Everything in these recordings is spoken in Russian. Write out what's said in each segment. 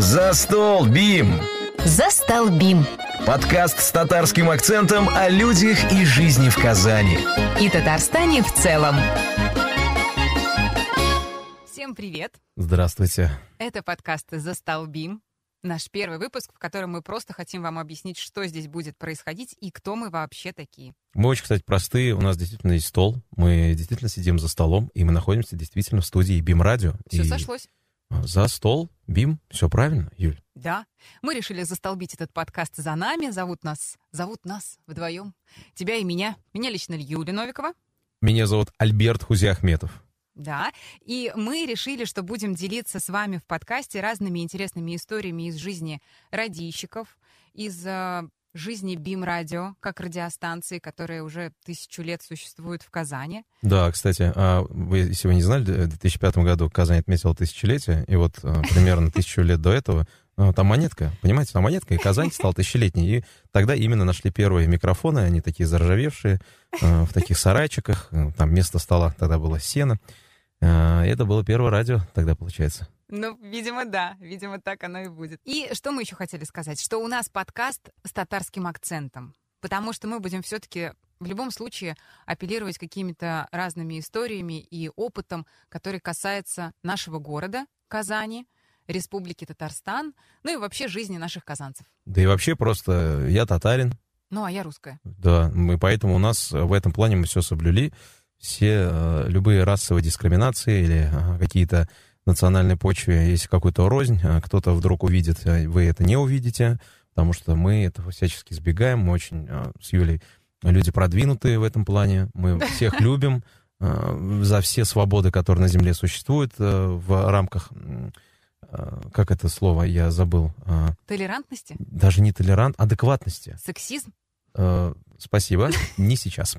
За стол, Бим! Застолбим. Подкаст с татарским акцентом о людях и жизни в Казани. И Татарстане в целом. Всем привет! Здравствуйте. Это подкаст «Застолбим». Наш первый выпуск, в котором мы просто хотим вам объяснить, что здесь будет происходить и кто мы вообще такие. Мы очень, кстати, простые. У нас действительно есть стол. Мы действительно сидим за столом, и мы находимся действительно в студии Бим Радио. Все И сошлось? За стол, Бим, все правильно, Юль. Да. Мы решили застолбить этот подкаст за нами. Зовут нас, зовут нас вдвоем. Тебя и меня. Меня лично Юлия Новикова. Меня зовут Альберт Хузиахметов. Да, и мы решили, что будем делиться с вами в подкасте разными интересными историями из жизни радищиков, из э, жизни БИМ Радио, как радиостанции, которая уже тысячу лет существует в Казани. Да, кстати, а вы, если вы не знали, в 2005 году Казань отметила тысячелетие, и вот а, примерно тысячу лет до этого а, там монетка, понимаете, там монетка, и Казань стала тысячелетней. И тогда именно нашли первые микрофоны, они такие заржавевшие, в таких сарайчиках, там вместо стола тогда было сено. Это было первое радио тогда, получается. Ну, видимо, да, видимо, так оно и будет. И что мы еще хотели сказать? Что у нас подкаст с татарским акцентом, потому что мы будем все-таки в любом случае апеллировать какими-то разными историями и опытом, который касается нашего города, Казани, Республики Татарстан, ну и вообще жизни наших казанцев. Да и вообще просто я татарин, Ну, а я русская. да, мы поэтому у нас в этом плане мы все соблюли, все э, любые расовые дискриминации или э, какие-то национальной почве, если какую-то рознь, а кто-то вдруг увидит, а вы это не увидите, потому что мы этого всячески избегаем, мы очень э, с Юлей люди продвинутые в этом плане, мы всех любим э, за все свободы, которые на Земле существуют э, в рамках, э, как это слово, я забыл, э, Толерантности? даже не толерант, адекватности. Сексизм? Э, Спасибо, не сейчас.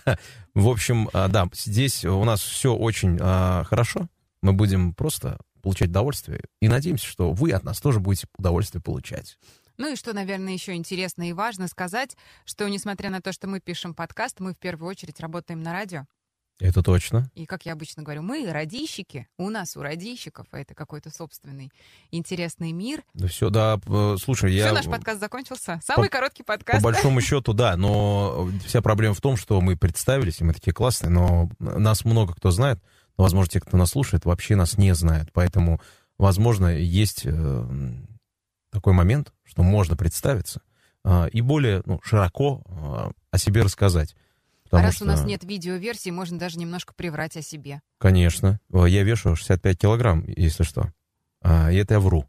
В общем, а, да, здесь у нас все очень а, хорошо. Мы будем просто получать удовольствие. И надеемся, что вы от нас тоже будете удовольствие получать. Ну и что, наверное, еще интересно и важно сказать, что несмотря на то, что мы пишем подкаст, мы в первую очередь работаем на радио. Это точно. И, как я обычно говорю, мы радищики, у нас, у радищиков, а это какой-то собственный интересный мир. Да все, да, слушай, Все, я... наш подкаст закончился. Самый короткий подкаст. По большому счету, да, но вся проблема в том, что мы представились, и мы такие классные, но нас много кто знает, возможно, те, кто нас слушает, вообще нас не знают. Поэтому, возможно, есть э, такой момент, что можно представиться э, и более ну, широко э, о себе рассказать. А Потому раз что, у нас нет видеоверсии, можно даже немножко приврать о себе. Конечно, я вешу 65 килограмм, если что. А, и это я вру.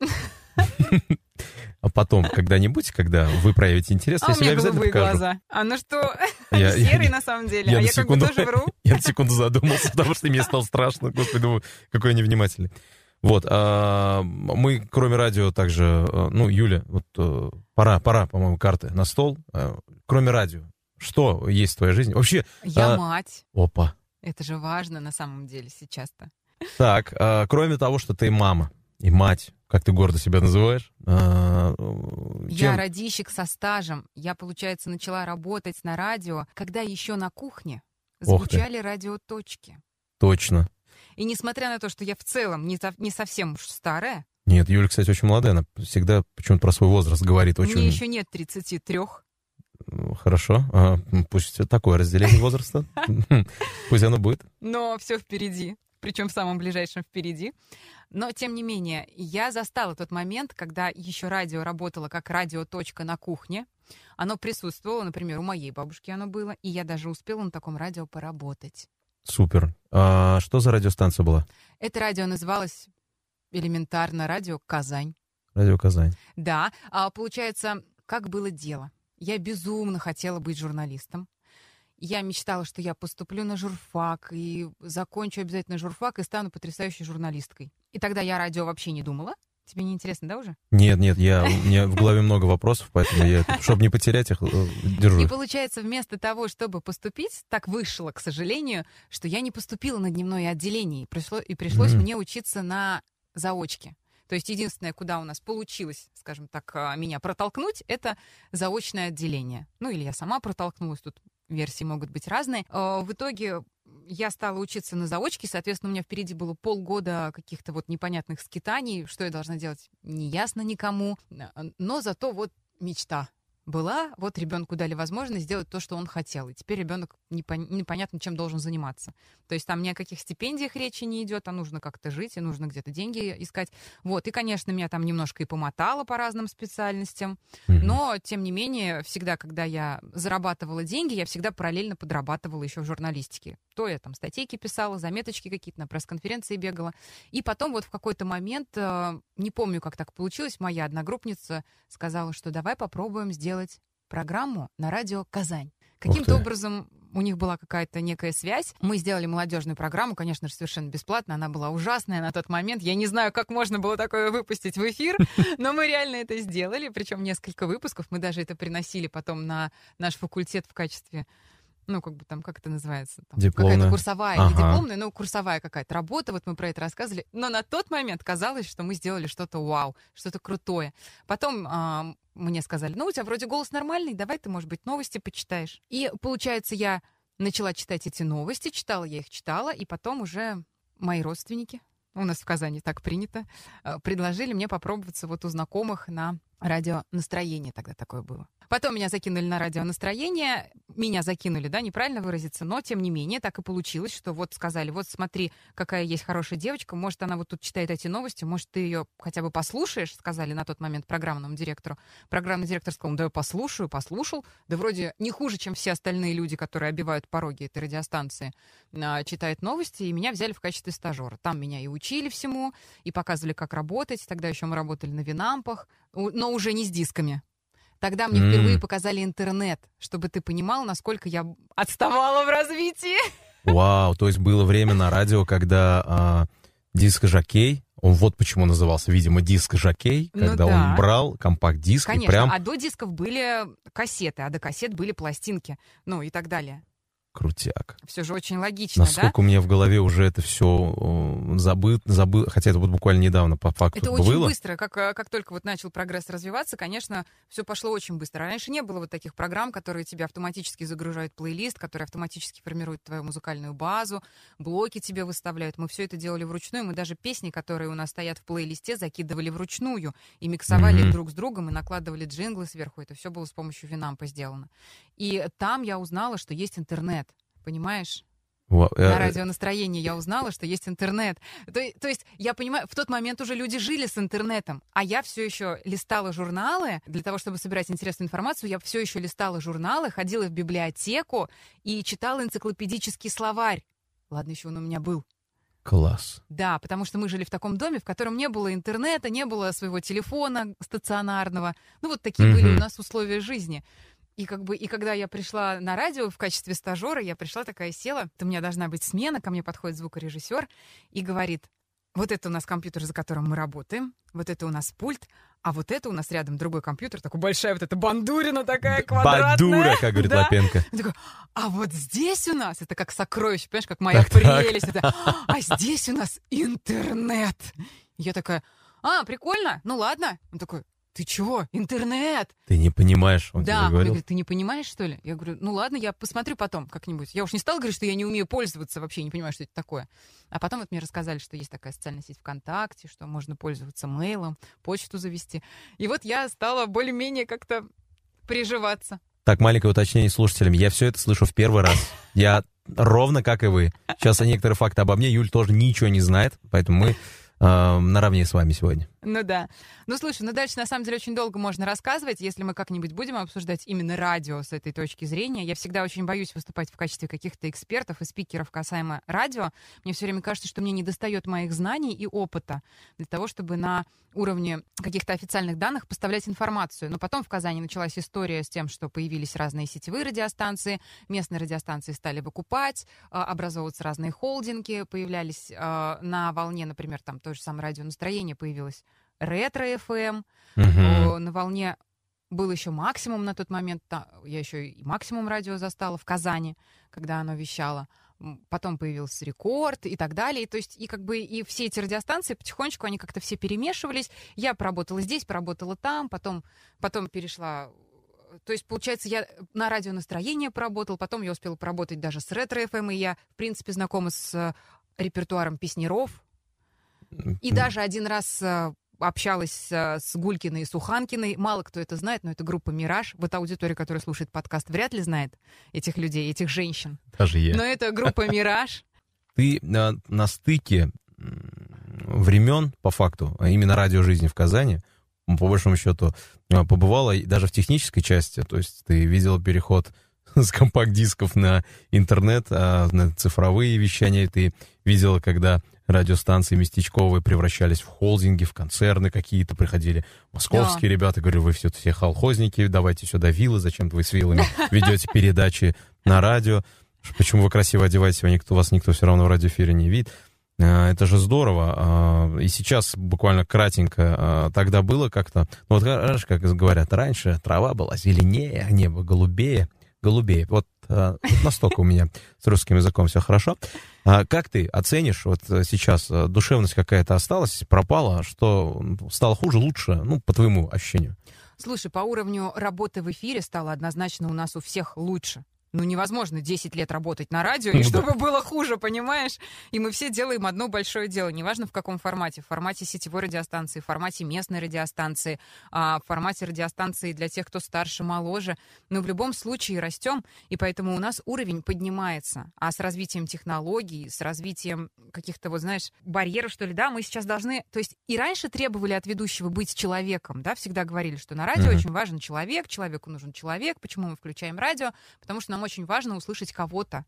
А потом, когда-нибудь, когда вы проявите интерес, А я меня обязательно покажу. глаза. А ну что, Я- они серые на самом деле, Я а я как бы секунду- тоже вру. Я на секунду задумался, потому что мне стало страшно. Господи, думаю, какой я невнимательный. Вот, а, мы, кроме радио, также, а, ну, Юля, вот э, пора, пора, по-моему, карты на стол. А, Кроме радио, что есть в твоей жизни? Вообще, Я А. мать. опа. Это же важно на самом деле сейчас-то. Так, а, кроме того, что ты мама и мать, как ты гордо себя называешь, а, Я радищик со стажем. Я, получается, начала работать на радио, когда еще на кухне звучали радиоточки. Точно. И несмотря на то, что я в целом не, не совсем уж старая, Нет, Юля, кстати, очень молодая, она всегда почему-то про свой возраст говорит очень мне еще нет 33, хорошо. А, Пусть такое разделение возраста. Пусть оно будет. но все впереди. Причем в самом ближайшем впереди. Но, тем не менее, я застала тот момент, когда еще радио работало как радиоточка на кухне. Оно присутствовало, например, у моей бабушки оно было, и я даже успела на таком радио поработать. Супер. А что за радиостанция была? Это радио называлось элементарно радио «Казань». Радио Казань. Да, а получается, как было дело? Я безумно хотела быть журналистом. Я мечтала, что я поступлю на журфак и закончу обязательно журфак и стану потрясающей журналисткой. И тогда я радио вообще не думала. Тебе не интересно, да, уже? Нет, нет, я, у меня в голове много вопросов, поэтому я, чтобы не потерять их, э, держу. И получается, вместо того, чтобы поступить, так вышло, к сожалению, что я не поступила на дневное отделение. И, пришло, и пришлось мне учиться на заочке. То есть единственное, куда у нас получилось, скажем так, а, меня протолкнуть, это заочное отделение. Ну или я сама протолкнулась, тут версии могут быть разные. Э, в итоге я стала учиться на заочке, соответственно, у меня впереди было полгода каких-то вот непонятных скитаний, что я должна делать, неясно никому, но зато вот мечта была, вот ребенку дали возможность сделать то, что он хотел. И теперь ребенок непон- непонятно, чем должен заниматься. То есть там ни о каких стипендиях речи не идет, а нужно как-то жить, и нужно где-то деньги искать. Вот, и, конечно, меня там немножко и помотало по разным специальностям. Mm-hmm. Но, тем не менее, всегда, когда я зарабатывала деньги, я всегда параллельно подрабатывала еще в журналистике. То я там статейки писала, заметочки какие-то на пресс-конференции бегала. И потом вот в какой-то момент, э, не помню, как так получилось, моя одногруппница сказала, что давай попробуем сделать программу на радио «Казань». Каким-то образом у них была какая-то некая связь. Мы сделали молодежную программу, конечно же, совершенно бесплатно. Она была ужасная на тот момент. Я не знаю, как можно было такое выпустить в эфир, но мы реально это сделали. Причем несколько выпусков. Мы даже это приносили потом на наш факультет в качестве ну, как бы там, как это называется? Там, какая-то курсовая, ага. не дипломная, но курсовая какая-то работа, вот мы про это рассказывали. Но на тот момент казалось, что мы сделали что-то вау, что-то крутое. Потом а, мне сказали, ну, у тебя вроде голос нормальный, давай ты, может быть, новости почитаешь. И, получается, я начала читать эти новости, читала я их, читала, и потом уже мои родственники, у нас в Казани так принято, а, предложили мне попробоваться вот у знакомых на радио настроение тогда такое было. Потом меня закинули на радио настроение. Меня закинули, да, неправильно выразиться, но тем не менее так и получилось, что вот сказали, вот смотри, какая есть хорошая девочка, может, она вот тут читает эти новости, может, ты ее хотя бы послушаешь, сказали на тот момент программному директору. Программный директор сказал, да послушаю, послушал. Да вроде не хуже, чем все остальные люди, которые обивают пороги этой радиостанции, а, читают новости, и меня взяли в качестве стажера. Там меня и учили всему, и показывали, как работать. Тогда еще мы работали на Винампах, но уже не с дисками. Тогда мне впервые показали интернет, чтобы ты понимал, насколько я отставала в развитии. Вау, то есть было время на радио, когда а, диск-жокей, он вот почему назывался, видимо, диск-жокей, ну, когда да. он брал компакт-диск Конечно, и прям... а до дисков были кассеты, а до кассет были пластинки, ну и так далее. Крутяк. Все же очень логично, Насколько да? у меня в голове уже это все забыт, забыл, хотя это вот буквально недавно по факту Это было. очень быстро, как, э, как только вот начал прогресс развиваться, конечно, все пошло очень быстро. Раньше не было вот таких программ, которые тебе автоматически загружают плейлист, которые автоматически формируют твою музыкальную базу, блоки тебе выставляют. Мы все это делали вручную, мы даже песни, которые у нас стоят в плейлисте, закидывали вручную и миксовали mm-hmm. друг с другом и накладывали джинглы сверху. Это все было с помощью Винампа сделано. И там я узнала, что есть интернет понимаешь? Wow. На э, радионастроении я узнала, что есть интернет. То, то есть, я понимаю, в тот момент уже люди жили с интернетом, а я все еще листала журналы для того, чтобы собирать интересную информацию. Я все еще листала журналы, ходила в библиотеку и читала энциклопедический словарь. Ладно, еще он у меня был. Класс. Да, потому что мы жили в таком доме, в котором не было интернета, не было своего телефона стационарного. Ну, вот такие mm-hmm. были у нас условия жизни. И как бы, и когда я пришла на радио в качестве стажера, я пришла такая села, у меня должна быть смена, ко мне подходит звукорежиссер и говорит, вот это у нас компьютер, за которым мы работаем, вот это у нас пульт, а вот это у нас рядом другой компьютер, такой большая вот эта бандурина такая квадратная. Бандура, как говорит да? Лапенко. такой, а вот здесь у нас, это как сокровище, понимаешь, как моя так, прелесть. Так. Это, а здесь у нас интернет. Я такая, а, прикольно, ну ладно. Он такой, ты чего? Интернет! Ты не понимаешь, он да, тебе говорил? говорит, ты не понимаешь, что ли? Я говорю, ну ладно, я посмотрю потом как-нибудь. Я уж не стала говорить, что я не умею пользоваться вообще, не понимаю, что это такое. А потом вот мне рассказали, что есть такая социальная сеть ВКонтакте, что можно пользоваться мейлом, почту завести. И вот я стала более-менее как-то приживаться. Так, маленькое уточнение слушателям. Я все это слышу в первый раз. Я ровно как и вы. Сейчас некоторые факты обо мне. Юль тоже ничего не знает, поэтому мы э, наравне с вами сегодня. Ну да. Ну слушай, ну дальше на самом деле очень долго можно рассказывать, если мы как-нибудь будем обсуждать именно радио с этой точки зрения. Я всегда очень боюсь выступать в качестве каких-то экспертов и спикеров касаемо радио. Мне все время кажется, что мне не достает моих знаний и опыта для того, чтобы на уровне каких-то официальных данных поставлять информацию. Но потом в Казани началась история с тем, что появились разные сетевые радиостанции, местные радиостанции стали выкупать, а, образовываться разные холдинги, появлялись а, на волне, например, там то же самое радионастроение появилось ретро-FM. Угу. На волне был еще максимум на тот момент. Я еще и максимум радио застала в Казани, когда оно вещало. Потом появился рекорд и так далее. То есть и как бы и все эти радиостанции потихонечку они как-то все перемешивались. Я поработала здесь, поработала там, потом, потом перешла то есть, получается, я на радио настроение поработал, потом я успела поработать даже с ретро-FM, и я, в принципе, знакома с э, репертуаром Песняров. И даже один раз э, общалась э, с Гулькиной и Суханкиной. Мало кто это знает, но это группа «Мираж». Вот аудитория, которая слушает подкаст, вряд ли знает этих людей, этих женщин. Даже я. Но это группа «Мираж». Ты на, на стыке времен, по факту, а именно радио жизни в Казани, по большому счету, побывала даже в технической части. То есть ты видел переход с компакт-дисков на интернет, а, на цифровые вещания. Ты видела, когда радиостанции местечковые превращались в холдинги, в концерны какие-то, приходили московские да. ребята, говорю, вы все, все холхозники, давайте сюда вилы, зачем вы с вилами ведете передачи на радио, почему вы красиво одеваете, никто, вас никто все равно в радиоэфире не видит. А, это же здорово. А, и сейчас буквально кратенько а, тогда было как-то... Ну, вот как говорят, раньше трава была зеленее, небо голубее, голубее. Вот, вот настолько у меня с русским языком все хорошо. Как ты оценишь вот сейчас душевность какая-то осталась, пропала, что стало хуже, лучше, ну, по твоему ощущению? Слушай, по уровню работы в эфире стало однозначно у нас у всех лучше ну, невозможно 10 лет работать на радио, и ну, чтобы да. было хуже, понимаешь? И мы все делаем одно большое дело, неважно в каком формате. В формате сетевой радиостанции, в формате местной радиостанции, а, в формате радиостанции для тех, кто старше, моложе. Но в любом случае растем, и поэтому у нас уровень поднимается. А с развитием технологий, с развитием каких-то, вот знаешь, барьеров, что ли, да, мы сейчас должны... То есть и раньше требовали от ведущего быть человеком, да, всегда говорили, что на радио mm-hmm. очень важен человек, человеку нужен человек. Почему мы включаем радио? Потому что нам очень важно услышать кого-то,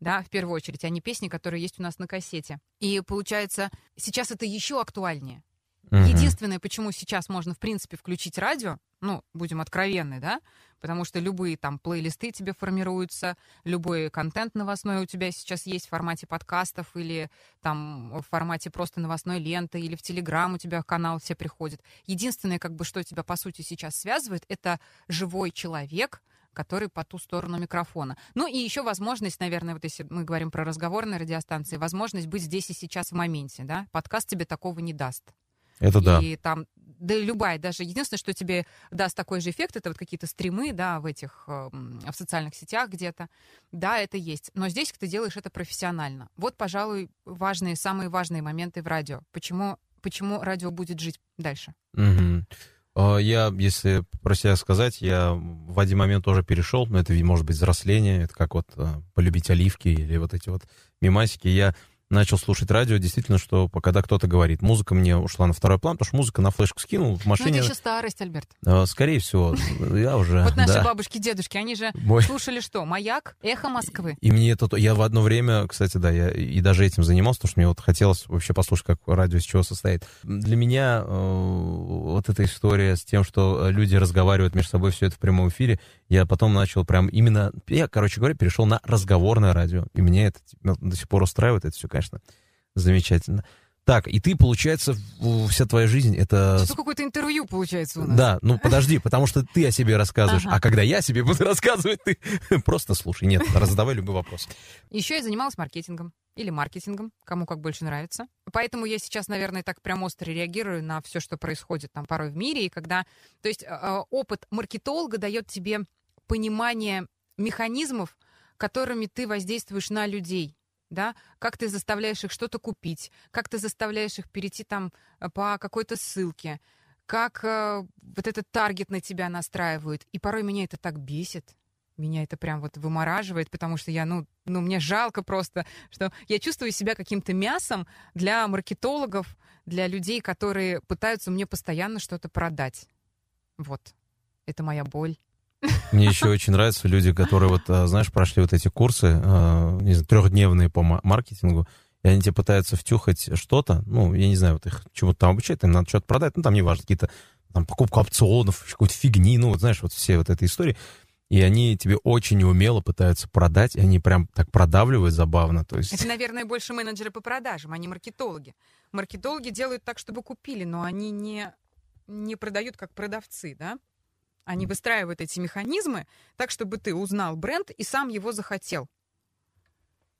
да, в первую очередь, а не песни, которые есть у нас на кассете. И получается, сейчас это еще актуальнее. Uh-huh. Единственное, почему сейчас можно, в принципе, включить радио, ну, будем откровенны, да, потому что любые там плейлисты тебе формируются, любой контент новостной у тебя сейчас есть в формате подкастов или там в формате просто новостной ленты или в Телеграм у тебя канал все приходят. Единственное, как бы, что тебя, по сути, сейчас связывает, это живой человек, который по ту сторону микрофона. Ну и еще возможность, наверное, вот если мы говорим про разговорные радиостанции, возможность быть здесь и сейчас в моменте, да? Подкаст тебе такого не даст. Это да. И там, да любая, даже единственное, что тебе даст такой же эффект, это вот какие-то стримы, да, в этих, эм, в социальных сетях где-то. Да, это есть. Но здесь ты делаешь это профессионально. Вот, пожалуй, важные, самые важные моменты в радио. Почему, почему радио будет жить дальше? Угу. А, я, если про себя сказать, я в один момент тоже перешел, но это может быть взросление, это как вот а, полюбить оливки или вот эти вот мимасики. Я начал слушать радио, действительно, что когда кто-то говорит, музыка мне ушла на второй план, потому что музыка на флешку скинул в машине. Ну, это еще старость, Альберт. А, скорее всего, я уже... Вот наши бабушки, дедушки, они же слушали что? «Маяк», «Эхо Москвы». И мне это... Я в одно время, кстати, да, я и даже этим занимался, потому что мне вот хотелось вообще послушать, как радио из чего состоит. Для меня э, вот эта история с тем, что люди разговаривают между собой, все это в прямом эфире, я потом начал прям именно... Я, короче говоря, перешел на разговорное радио. И мне это ну, до сих пор устраивает это все, конечно, замечательно. Так, и ты, получается, вся твоя жизнь это... Что какое-то интервью получается у нас. Да, ну подожди, потому что ты о себе рассказываешь, ага. а когда я себе буду рассказывать, ты просто слушай. Нет, задавай любой вопрос. Еще я занималась маркетингом или маркетингом, кому как больше нравится. Поэтому я сейчас, наверное, так прям остро реагирую на все, что происходит там порой в мире, и когда... То есть э, опыт маркетолога дает тебе понимание механизмов, которыми ты воздействуешь на людей да, как ты заставляешь их что-то купить, как ты заставляешь их перейти там э, по какой-то ссылке, как э, вот этот таргет на тебя настраивают. И порой меня это так бесит, меня это прям вот вымораживает, потому что я, ну, ну, мне жалко просто, что я чувствую себя каким-то мясом для маркетологов, для людей, которые пытаются мне постоянно что-то продать. Вот. Это моя боль. Мне еще очень нравятся люди, которые вот, а, знаешь, прошли вот эти курсы, а, не знаю, трехдневные по маркетингу, и они тебе пытаются втюхать что-то, ну, я не знаю, вот их чему-то там обучать, им надо что-то продать, ну, там неважно, какие-то там покупка опционов, какой-то фигни, ну, вот знаешь, вот все вот этой истории. И они тебе очень неумело пытаются продать, и они прям так продавливают забавно. То есть... Это, наверное, больше менеджеры по продажам, а не маркетологи. Маркетологи делают так, чтобы купили, но они не, не продают как продавцы, да? Они выстраивают эти механизмы так, чтобы ты узнал бренд и сам его захотел.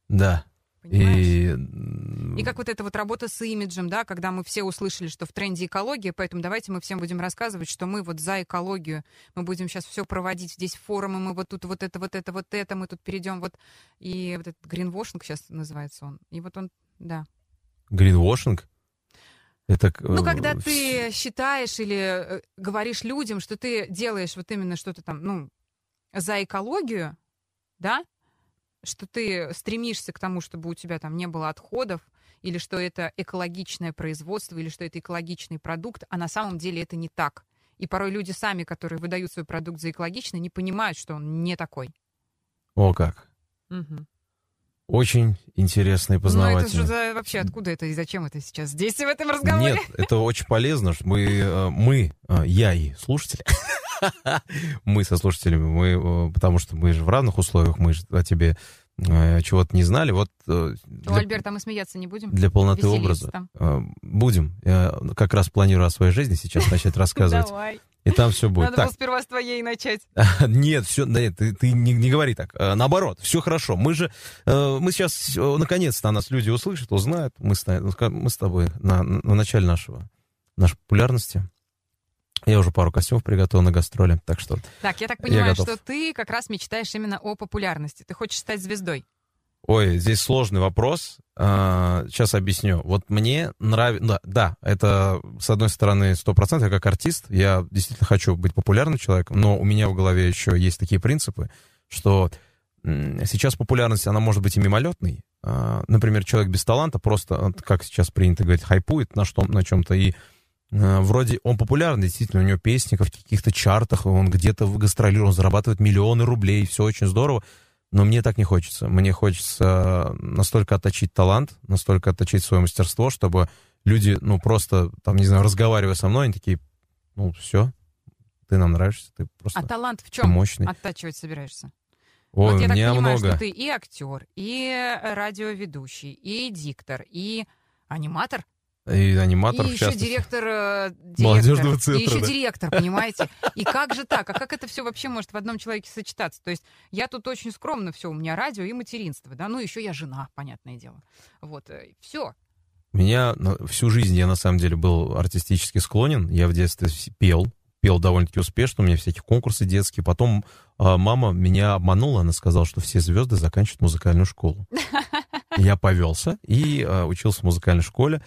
Да. Понимаешь? И И как вот эта вот работа с имиджем, да, когда мы все услышали, что в тренде экология, поэтому давайте мы всем будем рассказывать, что мы вот за экологию, мы будем сейчас все проводить, здесь форумы, мы вот тут вот это, вот это, вот это, мы тут перейдем вот, и вот этот гринвошинг сейчас называется он, и вот он, да. Гринвошинг? Это, ну, когда ты считаешь или э, говоришь людям, что ты делаешь вот именно что-то там, ну, за экологию, да, что ты стремишься к тому, чтобы у тебя там не было отходов, или что это экологичное производство, или что это экологичный продукт, а на самом деле это не так. И порой люди сами, которые выдают свой продукт за экологичный, не понимают, что он не такой. О, как. Угу. Очень интересно и познавательно. Ну, это же вообще откуда это и зачем это сейчас здесь, в этом разговоре? Нет, это очень полезно. Мы, э, мы э, я и слушатели, мы со слушателями, мы, э, потому что мы же в равных условиях, мы же о тебе чего-то не знали. Вот, для, Альберт, а мы смеяться не будем? Для полноты образа. Там. Будем. Я как раз планирую о своей жизни сейчас начать рассказывать. Давай. И там все будет. Надо так. было сперва с твоей начать. Нет, все, нет, ты, ты не, не говори так. Наоборот, все хорошо. Мы же, мы сейчас, наконец-то нас люди услышат, узнают. Мы с, мы с тобой на, на начале нашего, нашей популярности. Я уже пару костюмов приготовил на гастроли, так что... Так, я так понимаю, я что ты как раз мечтаешь именно о популярности. Ты хочешь стать звездой. Ой, здесь сложный вопрос. А, сейчас объясню. Вот мне нравится... Да, да, это, с одной стороны, сто процентов, я как артист, я действительно хочу быть популярным человеком, но у меня в голове еще есть такие принципы, что сейчас популярность, она может быть и мимолетной. А, например, человек без таланта просто, как сейчас принято говорить, хайпует на, что, на чем-то и Э, вроде он популярный, действительно, у него песни в каких-то чартах, он где-то гастролирует, он зарабатывает миллионы рублей, все очень здорово, но мне так не хочется. Мне хочется настолько отточить талант, настолько отточить свое мастерство, чтобы люди, ну, просто, там, не знаю, разговаривая со мной, они такие, ну, все, ты нам нравишься, ты просто А талант в чем мощный. оттачивать собираешься? Ой, вот я так понимаю, много. что ты и актер, и радиоведущий, и диктор, и аниматор. И аниматор, и в еще директор, э, директор. Молодежного центра, И еще да. директор, понимаете? И как же так? А как это все вообще может в одном человеке сочетаться? То есть я тут очень скромно все, у меня радио и материнство, да, ну еще я жена, понятное дело. Вот, э, все. Меня всю жизнь я на самом деле был артистически склонен. Я в детстве пел, пел довольно-таки успешно, у меня всякие конкурсы детские. Потом э, мама меня обманула, она сказала, что все звезды заканчивают музыкальную школу. Я повелся и э, учился в музыкальной школе.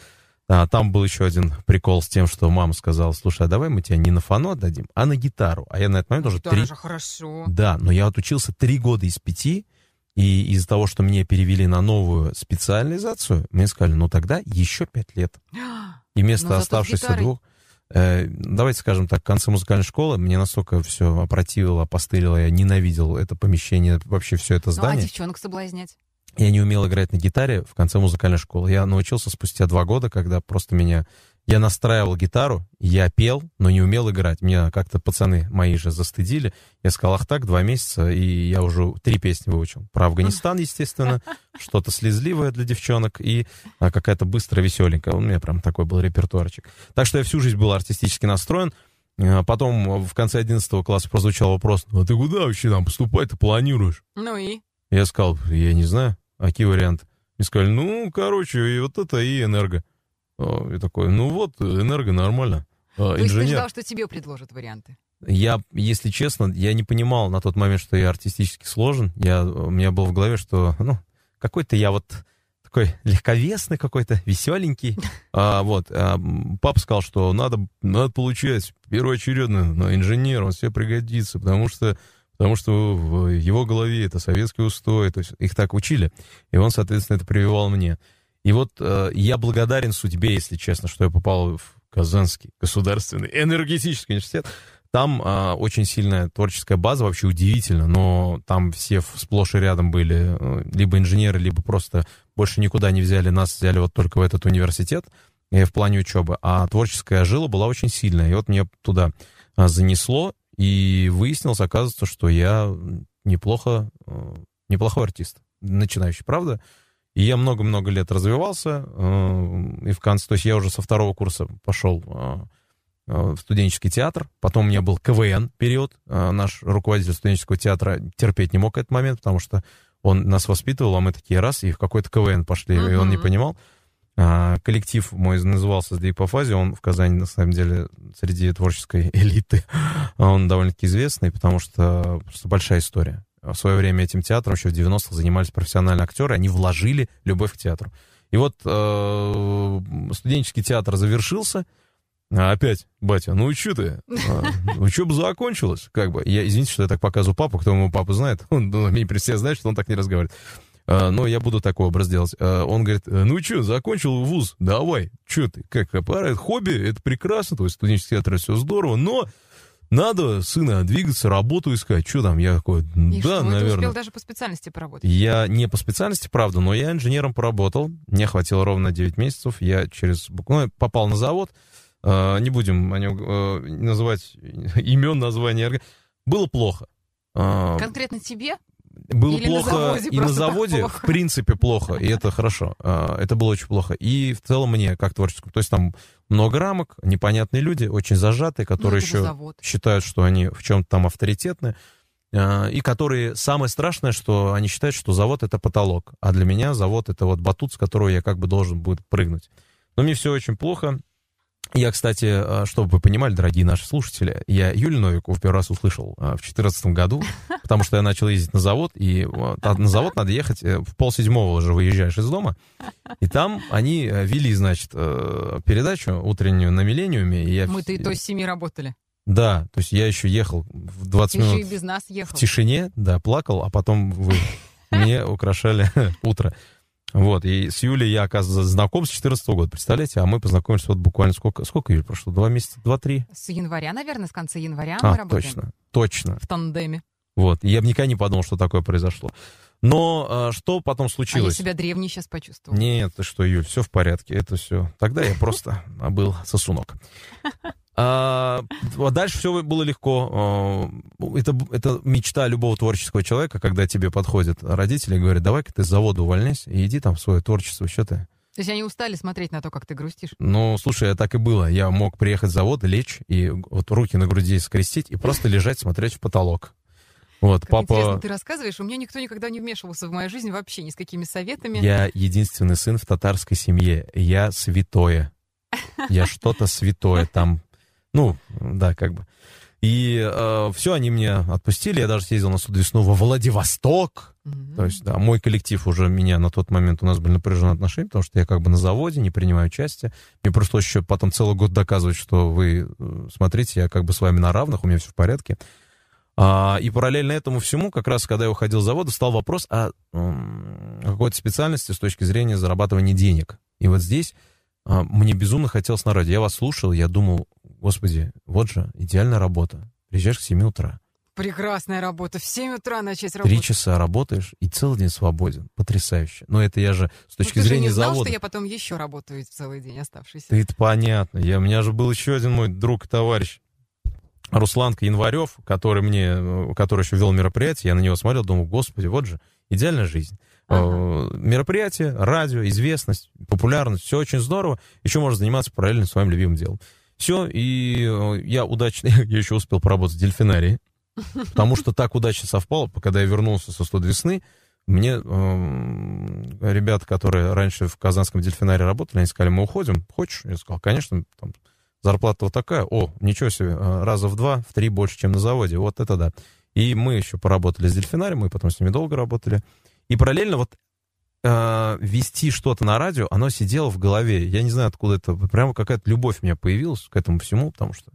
А, там был еще один прикол с тем, что мама сказала, слушай, а давай мы тебя не на фано отдадим, а на гитару. А я на этот момент уже три... же хорошо. Да, но я отучился три года из пяти, и из-за того, что мне перевели на новую специализацию, мне сказали, ну тогда еще пять лет. И вместо оставшихся двух... Э, давайте скажем так, в конце музыкальной школы мне настолько все опротивило, постылило, я ненавидел это помещение, вообще все это здание. Ну, а девчонок соблазнять? Я не умел играть на гитаре в конце музыкальной школы. Я научился спустя два года, когда просто меня... Я настраивал гитару, я пел, но не умел играть. Меня как-то пацаны мои же застыдили. Я сказал, ах так, два месяца, и я уже три песни выучил. Про Афганистан, естественно, что-то слезливое для девчонок и а, какая-то быстрая, веселенькая. У меня прям такой был репертуарчик. Так что я всю жизнь был артистически настроен. А потом в конце 11 класса прозвучал вопрос, ну а ты куда вообще там поступать-то планируешь? Ну и? Я сказал, я не знаю. А какие варианты? Мне сказали, ну, короче, и вот это, и энерго. И такой, ну вот, энерго нормально. А, То есть ты ждал, что тебе предложат варианты? Я, если честно, я не понимал на тот момент, что я артистически сложен. Я, у меня было в голове, что, ну, какой-то я вот такой легковесный какой-то, веселенький. А, вот, а, папа сказал, что надо, надо получать первоочередно на инженера, он себе пригодится, потому что потому что в его голове это советский устой, то есть их так учили, и он, соответственно, это прививал мне. И вот э, я благодарен судьбе, если честно, что я попал в Казанский государственный энергетический университет. Там э, очень сильная творческая база, вообще удивительно, но там все сплошь и рядом были э, либо инженеры, либо просто больше никуда не взяли нас, взяли вот только в этот университет э, в плане учебы. А творческая жила была очень сильная, и вот мне туда э, занесло, и выяснилось, оказывается, что я неплохо, э, неплохой артист, начинающий, правда? И я много-много лет развивался, э, и в конце, то есть я уже со второго курса пошел э, в студенческий театр, потом у меня был КВН период, наш руководитель студенческого театра терпеть не мог этот момент, потому что он нас воспитывал, а мы такие раз, и в какой-то КВН пошли, uh-huh. и он не понимал. А, коллектив мой назывался «Сдвиг по фазе», он в Казани, на самом деле, среди творческой элиты, он довольно-таки известный, потому что просто большая история. В свое время этим театром еще в 90-х занимались профессиональные актеры, они вложили любовь к театру. И вот э, студенческий театр завершился, а опять, батя, ну и что ты? А, учеба закончилась, как бы. Я, извините, что я так показываю папу, кто ему папа знает, он ну, меня все знает, что он так не разговаривает. А, но я буду такой образ делать. А, он говорит, ну что, закончил вуз, давай, что ты, как, пора, хобби, это прекрасно, то есть студенческий театр, все здорово, но надо, сына, двигаться, работу искать. Что там? Я такой, И да, что, наверное. Ты успел даже по специальности поработать? Я не по специальности, правда, но я инженером поработал. Мне хватило ровно 9 месяцев. Я через... Ну, попал на завод. Э, не будем о нем э, называть имен, названия. Было плохо. Э, Конкретно тебе? Было Или на плохо заводе и на заводе, плохо? в принципе, плохо, и это хорошо. А, Это было очень плохо. И в целом мне, как творческому, то есть там много рамок, непонятные люди, очень зажатые, которые Ну, же еще завод. считают, что они в чем-то там авторитетны, а, и которые, самое страшное, что они считают, что завод — это потолок, а для меня завод — это вот батут, с которого я как бы должен будет прыгнуть. Но мне все очень плохо. Я, кстати, а, чтобы вы понимали, дорогие наши слушатели, я Юлию Новикову в первый раз услышал а, в 2014 году, потому что я начал ездить на завод, и а на завод надо ехать э, в полседьмого уже выезжаешь из дома, и там они э, вели, значит, э, передачу утреннюю на Миллениуме. Я... Мы-то и то с семи работали. Да, то есть я еще ехал в 20 Ты еще минут и без нас в ехал. тишине, да, плакал, а потом вы мне украшали утро. Вот, и с Юлей я, оказывается, знаком с 14 года, представляете? А мы познакомились вот буквально сколько, сколько, Юль, прошло? Два месяца? Два-три? С января, наверное, с конца января мы А, работаем. точно, точно. В тандеме. Вот, и я бы никогда не подумал, что такое произошло. Но а, что потом А я случилось? себя древней сейчас почувствовала. Нет, ты что, Юль, все в порядке, это все. Тогда я просто был сосунок. А, дальше все было легко. А, Это, это мечта любого творческого человека, когда тебе подходят родители и говорят, давай-ка ты с завода увольняйся и иди там в свое творчество, что ты? То есть они устали смотреть на то, как ты грустишь. Ну, слушай, так и было. Я мог приехать с завода, лечь и вот руки на груди скрестить и просто лежать, смотреть в потолок. Вот, Как папа... интересно ты рассказываешь, у меня никто никогда не вмешивался в мою жизнь вообще, ни с какими советами. Я единственный сын в татарской семье. Я святое. Я что-то святое там. Ну, да, как бы. И все, они меня отпустили. Я даже съездил на суд весну во Владивосток. Мгм. То есть, да, мой коллектив уже меня на тот момент, у нас были напряженные отношения, потому что я как бы на заводе, не принимаю участия. Мне пришлось еще потом целый год доказывать, что вы, э, смотрите, я как бы с вами на равных, у меня все в порядке. А, и параллельно этому всему, как раз когда я уходил с завода, стал вопрос о, о какой-то специальности с точки зрения зарабатывания денег. И вот здесь а, мне безумно хотелось на радио. Я вас слушал, я думал, господи, вот же идеальная работа. Приезжаешь к 7 утра, Прекрасная работа. В 7 утра начать три работать. часа работаешь и целый день свободен. Потрясающе. Но это я же с Ну, точки ты же зрения не знал, завода. что я потом еще работаю целый день оставшийся. Да это понятно. Я, у меня же был еще один мой друг и товарищ, Русланка Январев, который мне, э, который еще вел мероприятие, я на него смотрел, думал, господи, вот же идеальная жизнь. Ага. Э, Мероприятие, радио, известность, популярность, все очень здорово. Еще можно заниматься параллельно своим любимым делом. Все, и э, я удачно, я еще успел поработать в дельфинарии, потому что так удачно совпало, когда я вернулся со 100 весны, мне э, ребята, которые раньше в Казанском дельфинарии работали, они сказали, мы уходим, хочешь? Я сказал, конечно, там, зарплата вот такая, о, ничего себе, э, раза в два, в три больше, чем на заводе, вот это да. И мы еще поработали с дельфинарием, мы потом с ними долго работали. И параллельно вот э, вести что-то на радио, оно сидело в голове. Я не знаю, откуда это, прямо какая-то любовь у меня появилась к этому всему, потому что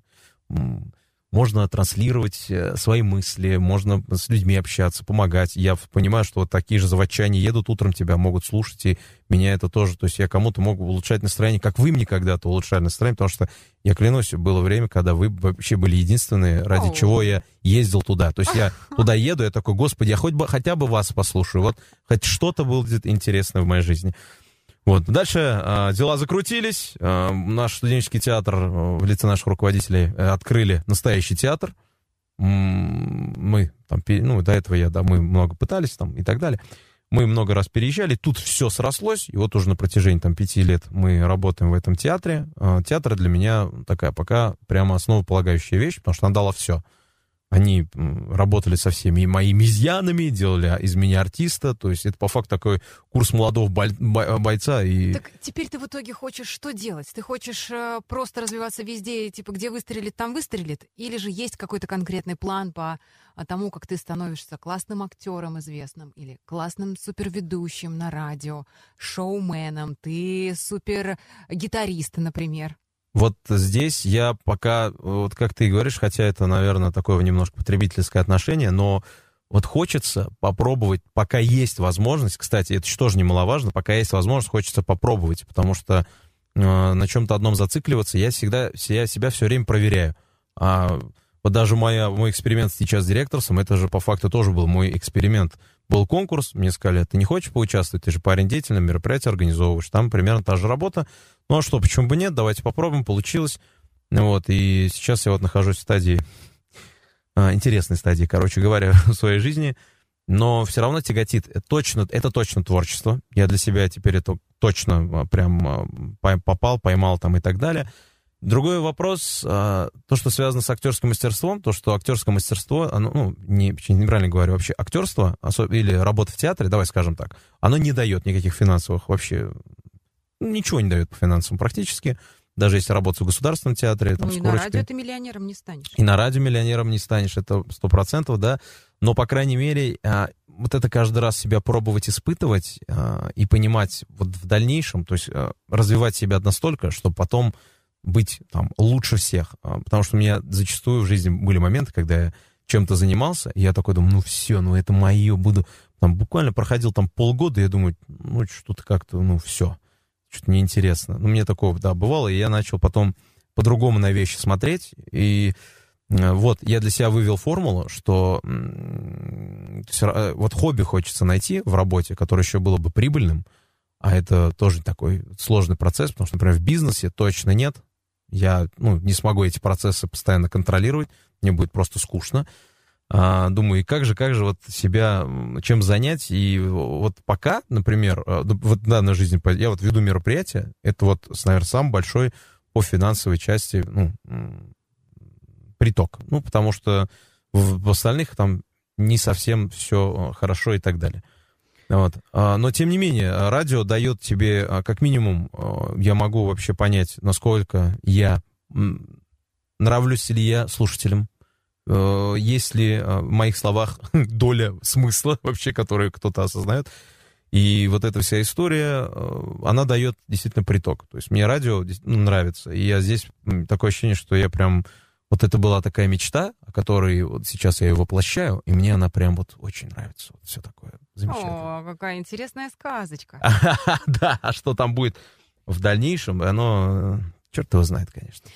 можно транслировать э, свои мысли, можно с людьми общаться, помогать. Я понимаю, что вот такие же заводчане едут утром, тебя могут слушать, и меня это тоже, то есть я кому-то могу улучшать настроение, как вы мне когда-то улучшали настроение, потому что, я клянусь, было время, когда вы вообще были единственные, ради чего я ездил туда. То есть я туда еду, я такой, господи, я хоть бы, хотя бы вас послушаю, вот хоть что-то будет интересное в моей жизни. Вот. Дальше а, дела закрутились. А, наш студенческий театр а, в лице наших руководителей э, открыли настоящий театр. Мы там, ну, до этого я, да, мы много пытались там и так далее. Мы много раз переезжали, тут все срослось, и вот уже на протяжении там пяти лет мы работаем в этом театре. А, Театр для меня такая пока прямо основополагающая вещь, потому что она дала все. Они работали со всеми моими изъянами, делали из меня артиста. То есть это по факту такой курс молодого бойца. И... Так теперь ты в итоге хочешь что делать? Ты хочешь э, просто развиваться везде, типа где выстрелит, там выстрелит? Или же есть какой-то конкретный план по а, тому, как ты становишься классным актером известным или классным суперведущим на радио, шоуменом, ты супер гитарист, например? Вот здесь я пока, вот как ты говоришь, хотя это, наверное, такое немножко потребительское отношение, но вот хочется попробовать, пока есть возможность, кстати, это тоже немаловажно, пока есть возможность, хочется попробовать, потому что э, на чем-то одном зацикливаться, я всегда я себя все время проверяю. А вот даже моя, мой эксперимент сейчас с директорством, это же по факту тоже был мой эксперимент. Был конкурс, мне сказали, ты не хочешь поучаствовать, ты же парень деятельный, мероприятие организовываешь, там примерно та же работа, ну а что, почему бы нет? Давайте попробуем, получилось. Вот, и сейчас я вот нахожусь в стадии, а, интересной стадии, короче говоря, в своей жизни, но все равно тяготит. Это точно, это точно творчество. Я для себя теперь это точно а, прям а, попал, поймал там и так далее. Другой вопрос, то, что связано с актерским мастерством, то, что актерское мастерство, оно, ну, не, неправильно говорю, вообще актерство или работа в театре, давай скажем так, оно не дает никаких финансовых вообще ничего не дает по финансам практически. Даже если работать в государственном театре. Там, ну и на радио ты миллионером не станешь. И на радио миллионером не станешь, это сто процентов, да. Но, по крайней мере, а, вот это каждый раз себя пробовать, испытывать а, и понимать вот в дальнейшем, то есть а, развивать себя настолько, чтобы потом быть там лучше всех. Потому что у меня зачастую в жизни были моменты, когда я чем-то занимался, и я такой думаю, ну все, ну это мое, буду... Там буквально проходил там полгода, и я думаю, ну что-то как-то, ну все что-то неинтересно. Ну, мне такого, да, бывало, и я начал потом по-другому на вещи смотреть, и э, вот, я для себя вывел формулу, что э, вот хобби хочется найти в работе, которое еще было бы прибыльным, а это тоже такой сложный процесс, потому что, например, в бизнесе точно нет. Я ну, не смогу эти процессы постоянно контролировать, мне будет просто скучно. А, думаю, и как же, как же вот себя чем занять. И вот пока, например, э, вот в данной жизни, я вот веду мероприятие, это вот, наверное, самый большой по финансовой части ну, приток. Ну, потому что в, в остальных там не совсем все э, хорошо и так далее. Вот. А, но, тем не менее, радио дает тебе, а, как минимум, э, я могу вообще понять, насколько я нравлюсь ли я слушателям, Э, есть ли в моих словах доля смысла вообще, которую кто-то осознает. И вот эта вся история, э, она дает действительно приток. То есть мне радио ну, нравится. И я здесь такое ощущение, что я прям... Вот это была такая мечта, о которой вот сейчас я ее воплощаю, и мне она прям вот очень нравится. Вот все такое замечательное. О, какая интересная сказочка. Да, а что там будет в дальнейшем, оно черт его знает, конечно.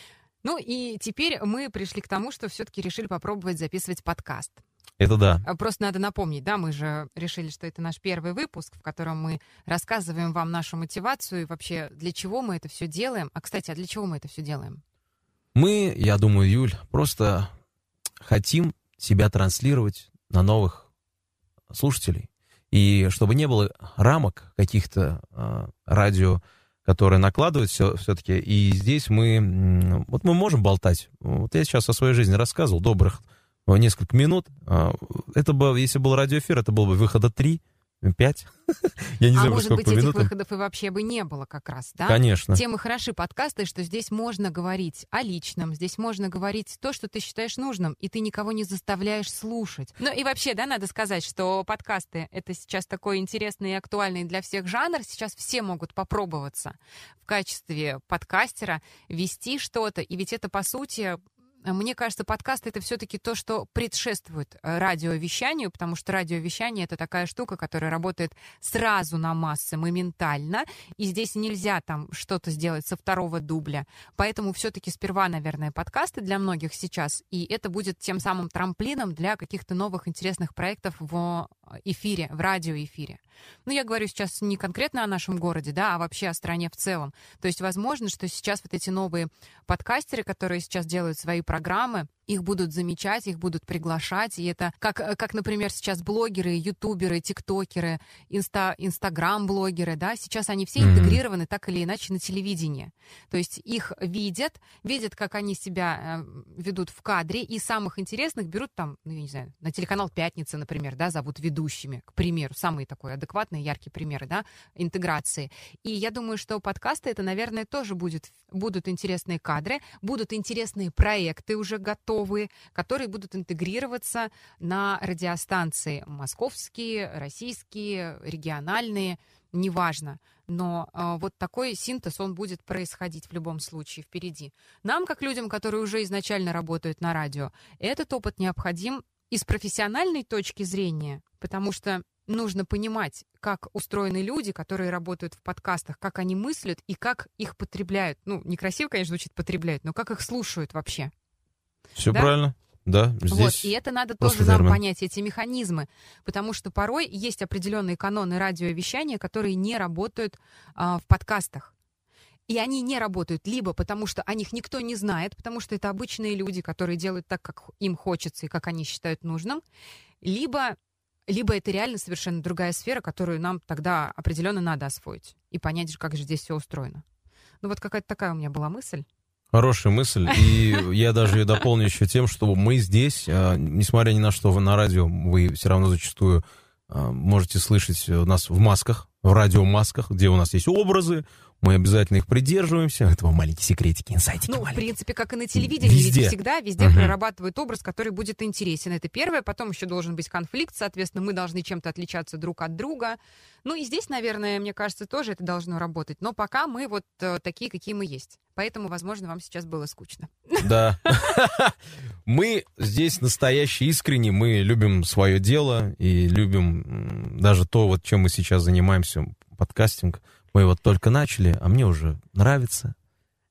Ну и теперь мы пришли к тому, что все-таки решили попробовать записывать подкаст. Это да. А, просто надо напомнить, да, мы же решили, что это наш первый выпуск, в котором мы рассказываем вам нашу мотивацию и вообще для чего мы это все делаем. А, кстати, а для чего мы это все делаем? Мы, я думаю, Юль, просто хотим себя транслировать на новых слушателей. И чтобы не было рамок каких-то э, радио которые накладывают все, все-таки. И здесь мы, вот мы можем болтать. Вот я сейчас о своей жизни рассказывал, добрых несколько минут. А, это бы, если был радиоэфир, это было бы выхода три, Пять? Я не а знаю, может быть, этих минут. выходов и вообще бы не было как раз, да? Конечно. Тем и хороши подкасты, что здесь можно говорить о личном, здесь можно говорить то, что ты считаешь нужным, и ты никого не заставляешь слушать. Ну и вообще, да, надо сказать, что подкасты — это сейчас такой интересный и актуальный для всех жанр. Сейчас все могут попробоваться в качестве подкастера вести что-то, и ведь это, по сути, мне кажется, подкаст это все-таки то, что предшествует э, радиовещанию, потому что радиовещание это такая штука, которая работает сразу на массы, моментально, и здесь нельзя там что-то сделать со второго дубля. Поэтому все-таки сперва, наверное, подкасты для многих сейчас, и это будет тем самым трамплином для каких-то новых интересных проектов в эфире, в радиоэфире. Ну, я говорю сейчас не конкретно о нашем городе, да, а вообще о стране в целом. То есть, возможно, что сейчас вот эти новые подкастеры, которые сейчас делают свои программы, их будут замечать, их будут приглашать, и это как, как например, сейчас блогеры, ютуберы, тиктокеры, инста, инстаграм-блогеры, да, сейчас они все mm-hmm. интегрированы так или иначе на телевидении. То есть их видят, видят, как они себя э, ведут в кадре, и самых интересных берут там, ну, я не знаю, на телеканал «Пятница», например, да, зовут ведущими, к примеру, самые такой адекватные, яркие примеры, да, интеграции. И я думаю, что подкасты это, наверное, тоже будет, будут интересные кадры, будут интересные проекты уже готовы, готовые, которые будут интегрироваться на радиостанции московские, российские, региональные, неважно. Но э, вот такой синтез, он будет происходить в любом случае впереди. Нам, как людям, которые уже изначально работают на радио, этот опыт необходим и с профессиональной точки зрения, потому что нужно понимать, как устроены люди, которые работают в подкастах, как они мыслят и как их потребляют. Ну, некрасиво, конечно, звучит потребляют, но как их слушают вообще. Все да? правильно. Да, здесь вот, и это надо тоже нам понять, эти механизмы, потому что порой есть определенные каноны радиовещания, которые не работают а, в подкастах. И они не работают либо потому, что о них никто не знает, потому что это обычные люди, которые делают так, как им хочется и как они считают нужным, либо, либо это реально совершенно другая сфера, которую нам тогда определенно надо освоить и понять, как же здесь все устроено. Ну вот какая-то такая у меня была мысль. Хорошая мысль. И я даже ее дополню еще тем, что мы здесь, а, несмотря ни на что, вы на радио, вы все равно зачастую а, можете слышать нас в масках, в радиомасках, где у нас есть образы, мы обязательно их придерживаемся. Это вам маленькие секретики, инсайтики. Ну, маленькие. в принципе, как и на телевидении, везде. ведь всегда везде угу. прорабатывают образ, который будет интересен. Это первое. Потом еще должен быть конфликт, соответственно, мы должны чем-то отличаться друг от друга. Ну и здесь, наверное, мне кажется, тоже это должно работать. Но пока мы вот э, такие, какие мы есть. Поэтому, возможно, вам сейчас было скучно. Да. Мы здесь настоящие, искренне. Мы любим свое дело и любим даже то, вот чем мы сейчас занимаемся, подкастинг. Мы вот только начали, а мне уже нравится.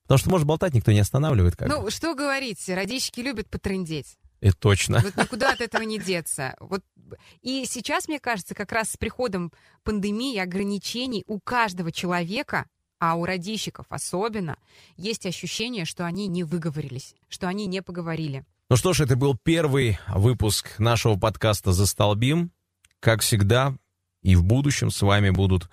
Потому что, может, болтать никто не останавливает. Как ну, что говорить, радищики любят потрындеть. Это точно. Вот никуда от этого не деться. Вот. И сейчас, мне кажется, как раз с приходом пандемии, ограничений у каждого человека, а у радищиков особенно, есть ощущение, что они не выговорились, что они не поговорили. Ну что ж, это был первый выпуск нашего подкаста «Застолбим». Как всегда, и в будущем с вами будут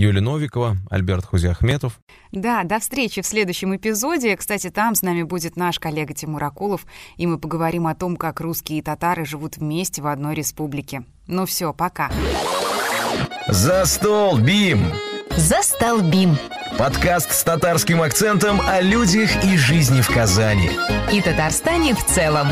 Юлия Новикова, Альберт Хузиахметов. Да, до встречи в следующем эпизоде. Кстати, там с нами будет наш коллега Тимур Акулов, и мы поговорим о том, как русские и татары живут вместе в одной республике. Ну все, пока. За стол, Бим! Застолбим. Подкаст с татарским акцентом о людях и жизни в Казани. И Татарстане в целом.